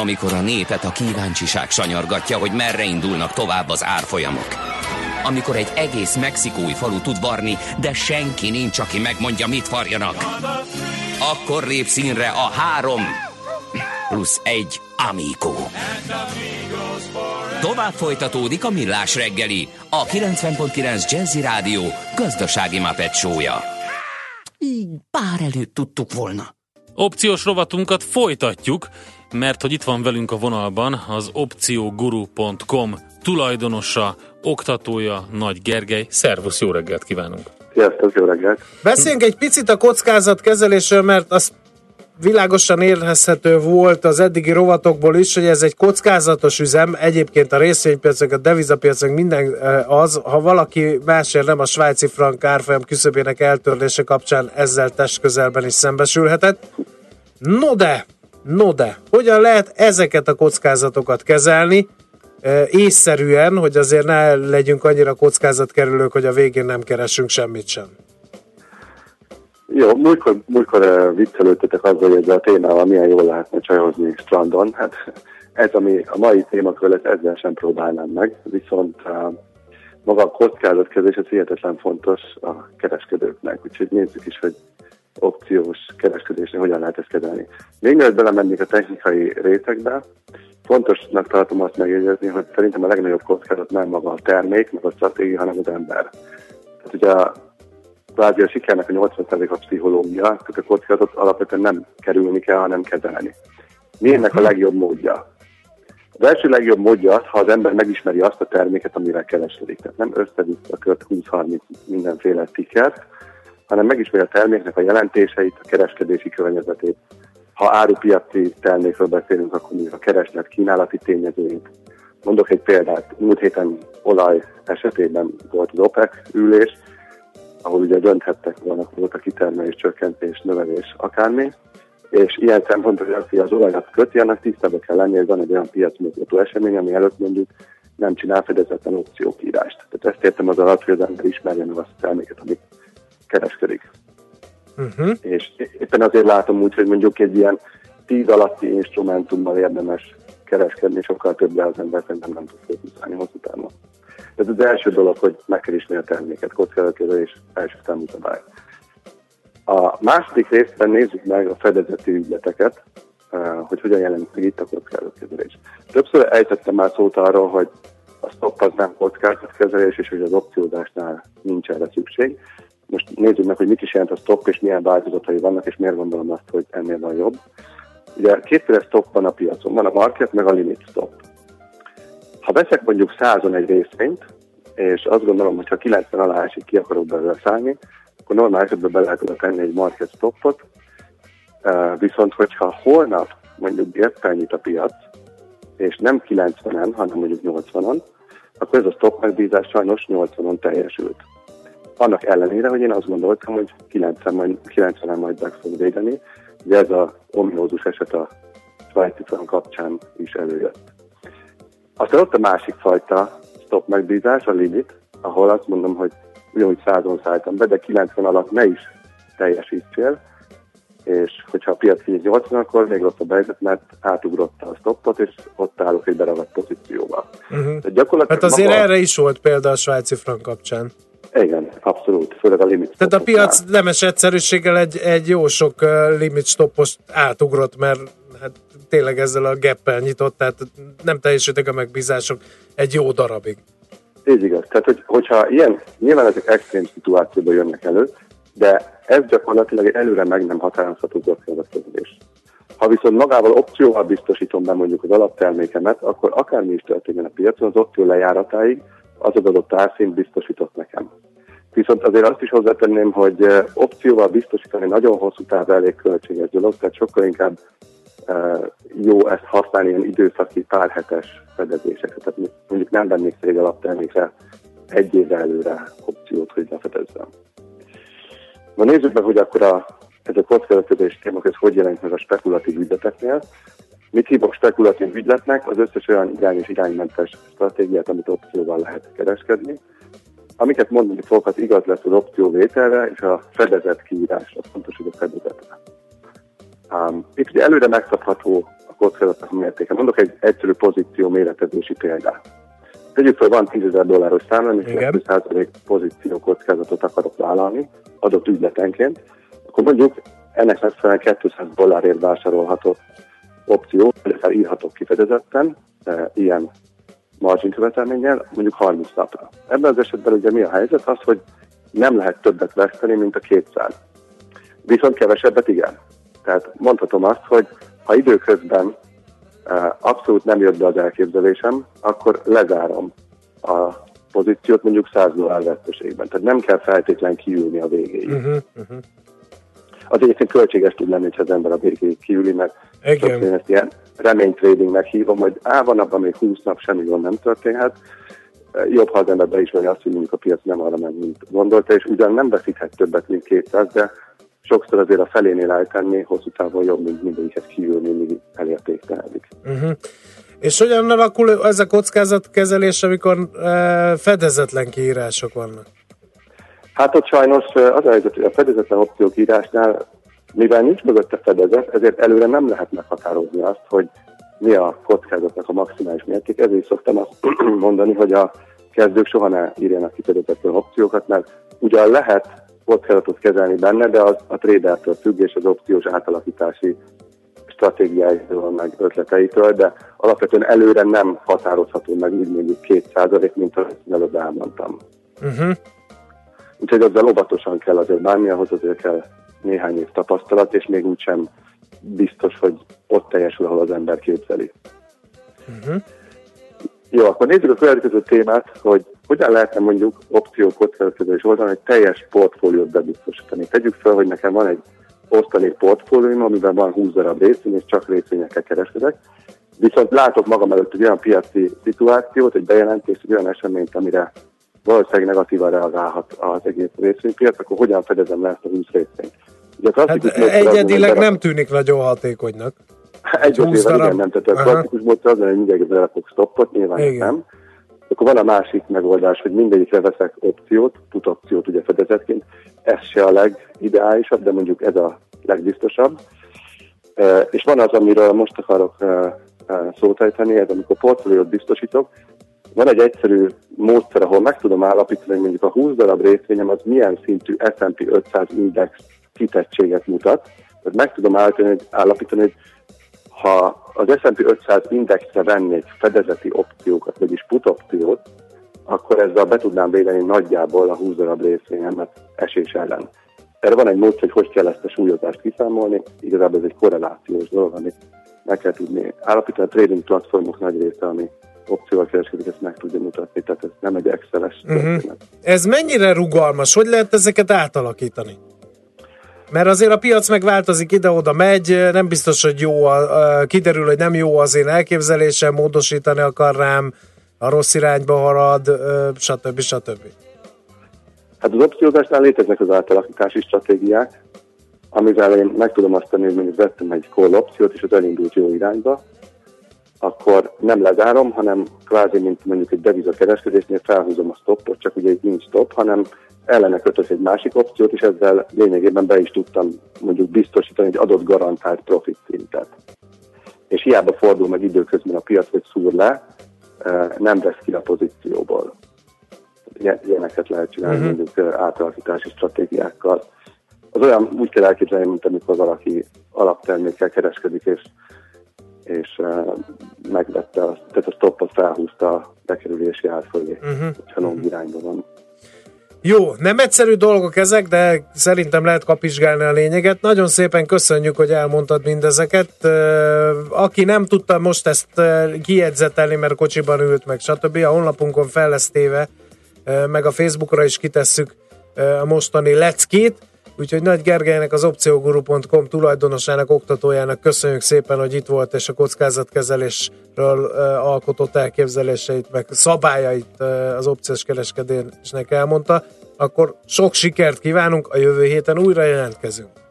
Amikor a népet a kíváncsiság sanyargatja, hogy merre indulnak tovább az árfolyamok. Amikor egy egész mexikói falu tud varni, de senki nincs, aki megmondja, mit varjanak. Akkor lép színre a három plusz egy Amigo. Tovább folytatódik a millás reggeli, a 90.9 Jazzy Rádió gazdasági mapet show-ja. Így pár előtt tudtuk volna. Opciós rovatunkat folytatjuk, mert hogy itt van velünk a vonalban az opcioguru.com tulajdonosa, oktatója, Nagy Gergely. Szervusz, jó reggelt kívánunk! Sziasztok, jó reggelt! Beszéljünk egy picit a kockázatkezelésről, mert az világosan érezhető volt az eddigi rovatokból is, hogy ez egy kockázatos üzem, egyébként a részvénypiacok, a devizapiacok minden eh, az, ha valaki másért nem a svájci frank árfolyam küszöbének eltörlése kapcsán ezzel testközelben is szembesülhetett. No de, no de, hogyan lehet ezeket a kockázatokat kezelni, észszerűen, hogy azért ne legyünk annyira kockázatkerülők, hogy a végén nem keresünk semmit sem. Jó, múltkor, múltkor viccelődtetek azzal, hogy ezzel a témával milyen jól lehetne csajozni strandon. Hát ez, ami a mai témakör lesz, ezzel sem próbálnám meg, viszont maga a kockázatkezés az hihetetlen fontos a kereskedőknek, úgyhogy nézzük is, hogy opciós kereskedésre hogyan lehet ezt kezelni. Még mielőtt belemennék a technikai rétegbe, fontosnak tartom azt megjegyezni, hogy szerintem a legnagyobb kockázat nem maga a termék, meg a stratégia, hanem az ember. Tehát ugye kvázi a sikernek a 80% a pszichológia, tehát a kockázatot alapvetően nem kerülni kell, hanem kezelni. Mi ennek a legjobb módja? Az első legjobb módja az, ha az ember megismeri azt a terméket, amivel kereskedik. Tehát nem össze-vissza köt 20-30 mindenféle ticket, hanem megismeri a terméknek a jelentéseit, a kereskedési környezetét. Ha árupiaci termékről beszélünk, akkor a kereslet kínálati tényezőit. Mondok egy példát, múlt héten olaj esetében volt az OPEC ülés, ahol ugye dönthettek volna, volt a kitermelés, csökkentés, növelés, akármi, és ilyen szempontból, hogy az olajat köti, annak tisztában kell lenni, hogy van egy olyan piacmozgató esemény, ami előtt mondjuk nem csinál fedezetlen opciókírást. Tehát ezt értem az alatt, hogy az ember ismerje meg azt a terméket, amit kereskedik. Uh-huh. És éppen azért látom úgy, hogy mondjuk egy ilyen tíz alatti instrumentummal érdemes kereskedni, sokkal többre az ember szerintem nem tud fókuszálni hosszú távon. Ez az első dolog, hogy meg kell ismerni a terméket, kockázatkezelés első számú szabály. A második részben nézzük meg a fedezeti ügyleteket, eh, hogy hogyan jelenik meg itt a kockázatkezelés. Többször ejtettem már szót arról, hogy a stop az nem kockázatkezelés, és hogy az opciódásnál nincs erre szükség. Most nézzük meg, hogy mit is jelent a stop, és milyen változatai vannak, és miért gondolom azt, hogy ennél van jobb. Ugye kétféle stop van a piacon, van a market, meg a limit stop. Ha veszek mondjuk százon egy részvényt, és azt gondolom, hogy ha 90 alá esik, ki akarok belőle szállni, akkor normál esetben be lehet oda tenni egy market stopot, viszont hogyha holnap mondjuk értelnyit a piac, és nem 90-en, hanem mondjuk 80-on, akkor ez a stop megbízás sajnos 80-on teljesült. Annak ellenére, hogy én azt gondoltam, hogy 90 majd, 90-en majd meg fog védeni, de ez a ominózus eset a svájci kapcsán is előjött. Aztán ott a másik fajta stop megbízás, a limit, ahol azt mondom, hogy ugyanúgy százon szálltam be, de 90 alatt ne is teljesítsél, és hogyha a piac 80, akkor még rosszabb helyzet, mert átugrotta a stoppot, és ott állok egy beragadt pozícióba. Uh-huh. gyakorlatilag hát azért maga... erre is volt példa a svájci frank kapcsán. Igen, abszolút, főleg a limit Tehát a piac nemes egyszerűséggel egy, egy jó sok limit stoppos átugrott, mert hát tényleg ezzel a geppel nyitott, tehát nem teljesítek a megbízások egy jó darabig. Ez igaz. Tehát, hogy, hogyha ilyen, nyilván ezek extrém szituációban jönnek elő, de ez gyakorlatilag egy előre meg nem határozható kockázatkezelés. Ha viszont magával opcióval biztosítom be mondjuk az alaptermékemet, akkor akármi is történjen a piacon, az opció lejáratáig az adott árszint biztosított nekem. Viszont azért azt is hozzátenném, hogy eh, opcióval biztosítani nagyon hosszú táv elég költséges dolog, tehát sokkal inkább jó ezt használni ilyen időszaki párhetes fedezéseket. Tehát mondjuk nem vennék cég alaptermékre egy év előre opciót, hogy lefedezzem. Na nézzük meg, hogy akkor a, ez a kockázatkezés témak, ez hogy jelent meg a spekulatív ügyleteknél. Mit hívok spekulatív ügyletnek? Az összes olyan irány és iránymentes stratégiát, amit opcióval lehet kereskedni. Amiket mondani fogok, az igaz lesz az opció vételre és a fedezet kiírásra, fontos, hogy a fedezetre. Um, itt ugye előre megszabható a kockázatnak a mértéke. Mondok egy egyszerű pozíció méretezési példát. Tegyük fel, van 10 ezer dolláros számlám, és 2% pozíció kockázatot akarok vállalni adott ügyletenként, akkor mondjuk ennek megfelelően 200 dollárért vásárolható opció, illetve írhatok kifejezetten e, ilyen margin követelménnyel, mondjuk 30 napra. Ebben az esetben ugye mi a helyzet? Az, hogy nem lehet többet veszteni, mint a 200. Viszont kevesebbet igen. Tehát mondhatom azt, hogy ha időközben e, abszolút nem jött be az elképzelésem, akkor lezárom a pozíciót mondjuk 100 dollár veszteségben. Tehát nem kell feltétlen kiülni a végéig. Uh-huh, uh-huh. Az egyébként költséges tud lenni, hogyha az ember a végéig kiüli, mert Igen. én ezt ilyen reménytradingnek hívom, hogy á, van abban még 20 nap semmi gond nem történhet. Jobb, ha az ember beismeri azt, hogy mondjuk a piac nem arra ment, mint gondolta, és ugyan nem veszíthet többet, mint 200, de sokszor azért a felénél eltenni hosszú távon jobb, mint mindegyiket kiülni, mindig elértéktelenik. Uh-huh. És hogyan alakul ez a kockázatkezelés, amikor e, fedezetlen kiírások vannak? Hát ott sajnos az a helyzet, hogy a fedezetlen opciók írásnál, mivel nincs mögötte fedezet, ezért előre nem lehet meghatározni azt, hogy mi a kockázatnak a maximális mérték. Ezért szoktam azt mondani, hogy a kezdők soha ne írjanak ki fedezetlen opciókat, mert ugyan lehet kockázatot kezelni benne, de az a tradertől függ, és az opciós átalakítási stratégiáitól, meg ötleteitől, de alapvetően előre nem határozható meg úgy mondjuk két százalék, mint ahogy előbb elmondtam. Uh-huh. Úgyhogy azzal óvatosan kell azért bánni, ahhoz azért kell néhány év tapasztalat, és még úgysem biztos, hogy ott teljesül, ahol az ember képzeli. Uh-huh. Jó, akkor nézzük a következő témát, hogy hogyan lehetne mondjuk opció kockázatkezelés oldalon egy teljes portfóliót bebiztosítani. Tegyük fel, hogy nekem van egy osztalék portfólióm, amiben van 20 darab részvény, és csak részvényekkel kereskedek. Viszont látok magam előtt egy olyan piaci szituációt, egy bejelentést, egy olyan eseményt, amire valószínűleg negatívan reagálhat az egész részvénypiac, akkor hogyan fedezem le ezt a 20 részvényt? hát egyedileg nem tűnik nagyon hatékonynak. Egyedileg igen, nem. Tehát a klasszikus módszer az, hogy mindig fog stoppot, nyilván igen. nem. Akkor van a másik megoldás, hogy mindegyikre veszek opciót, put opciót ugye fedezetként. Ez se a legideálisabb, de mondjuk ez a legbiztosabb. És van az, amiről most akarok szót ejteni, ez amikor portfóliót biztosítok, van egy egyszerű módszer, ahol meg tudom állapítani, hogy mondjuk a 20 darab részvényem az milyen szintű S&P 500 index kitettséget mutat. Tehát meg tudom állapítani, hogy, ha az S&P 500 indexre vennék fedezeti opciókat, vagyis put opciót, akkor ezzel be tudnám védeni nagyjából a 20 darab részvényemet esés ellen. Erre van egy módszer, hogy hogy kell ezt a súlyozást kiszámolni. Igazából ez egy korrelációs dolog, amit meg kell tudni állapítani. A trading platformok nagy része, ami opcióval kereskedik, ezt meg tudja mutatni, tehát ez nem egy Excel-es uh-huh. Ez mennyire rugalmas? Hogy lehet ezeket átalakítani? Mert azért a piac megváltozik, ide-oda megy, nem biztos, hogy jó, a, a, kiderül, hogy nem jó az én elképzelésem, módosítani akar rám, a rossz irányba harad, stb. stb. Hát az opciózásnál léteznek az átalakítási stratégiák, amivel én meg tudom azt tenni, hogy mondjuk vettem egy call opciót, és az elindult jó irányba, akkor nem lezárom, hanem kvázi, mint mondjuk egy devizakereskedésnél felhúzom a stoppot, csak ugye itt nincs stop, hanem ellene kötök egy másik opciót, és ezzel lényegében be is tudtam mondjuk biztosítani egy adott garantált profit szintet. És hiába fordul meg időközben a piac, hogy szúr le, eh, nem vesz ki a pozícióból. Ilyeneket lehet csinálni uh-huh. mondjuk eh, átalakítási stratégiákkal. Az olyan úgy kell elképzelni, mint amikor valaki alaptermékkel kereskedik, és és uh, megvette, a, tehát a stoppot felhúzta a bekerülési árfolyé, uh-huh. hogyha long irányban van. Jó, nem egyszerű dolgok ezek, de szerintem lehet kapizsgálni a lényeget. Nagyon szépen köszönjük, hogy elmondtad mindezeket. Aki nem tudta most ezt kijegyzetelni, mert kocsiban ült meg, stb. A honlapunkon fel lesz téve, meg a Facebookra is kitesszük a mostani leckét. Úgyhogy Nagy Gergelynek az opcióguru.com tulajdonosának, oktatójának köszönjük szépen, hogy itt volt, és a kockázatkezelésről alkotott elképzeléseit, meg szabályait az opciós kereskedésnek elmondta. Akkor sok sikert kívánunk, a jövő héten újra jelentkezünk.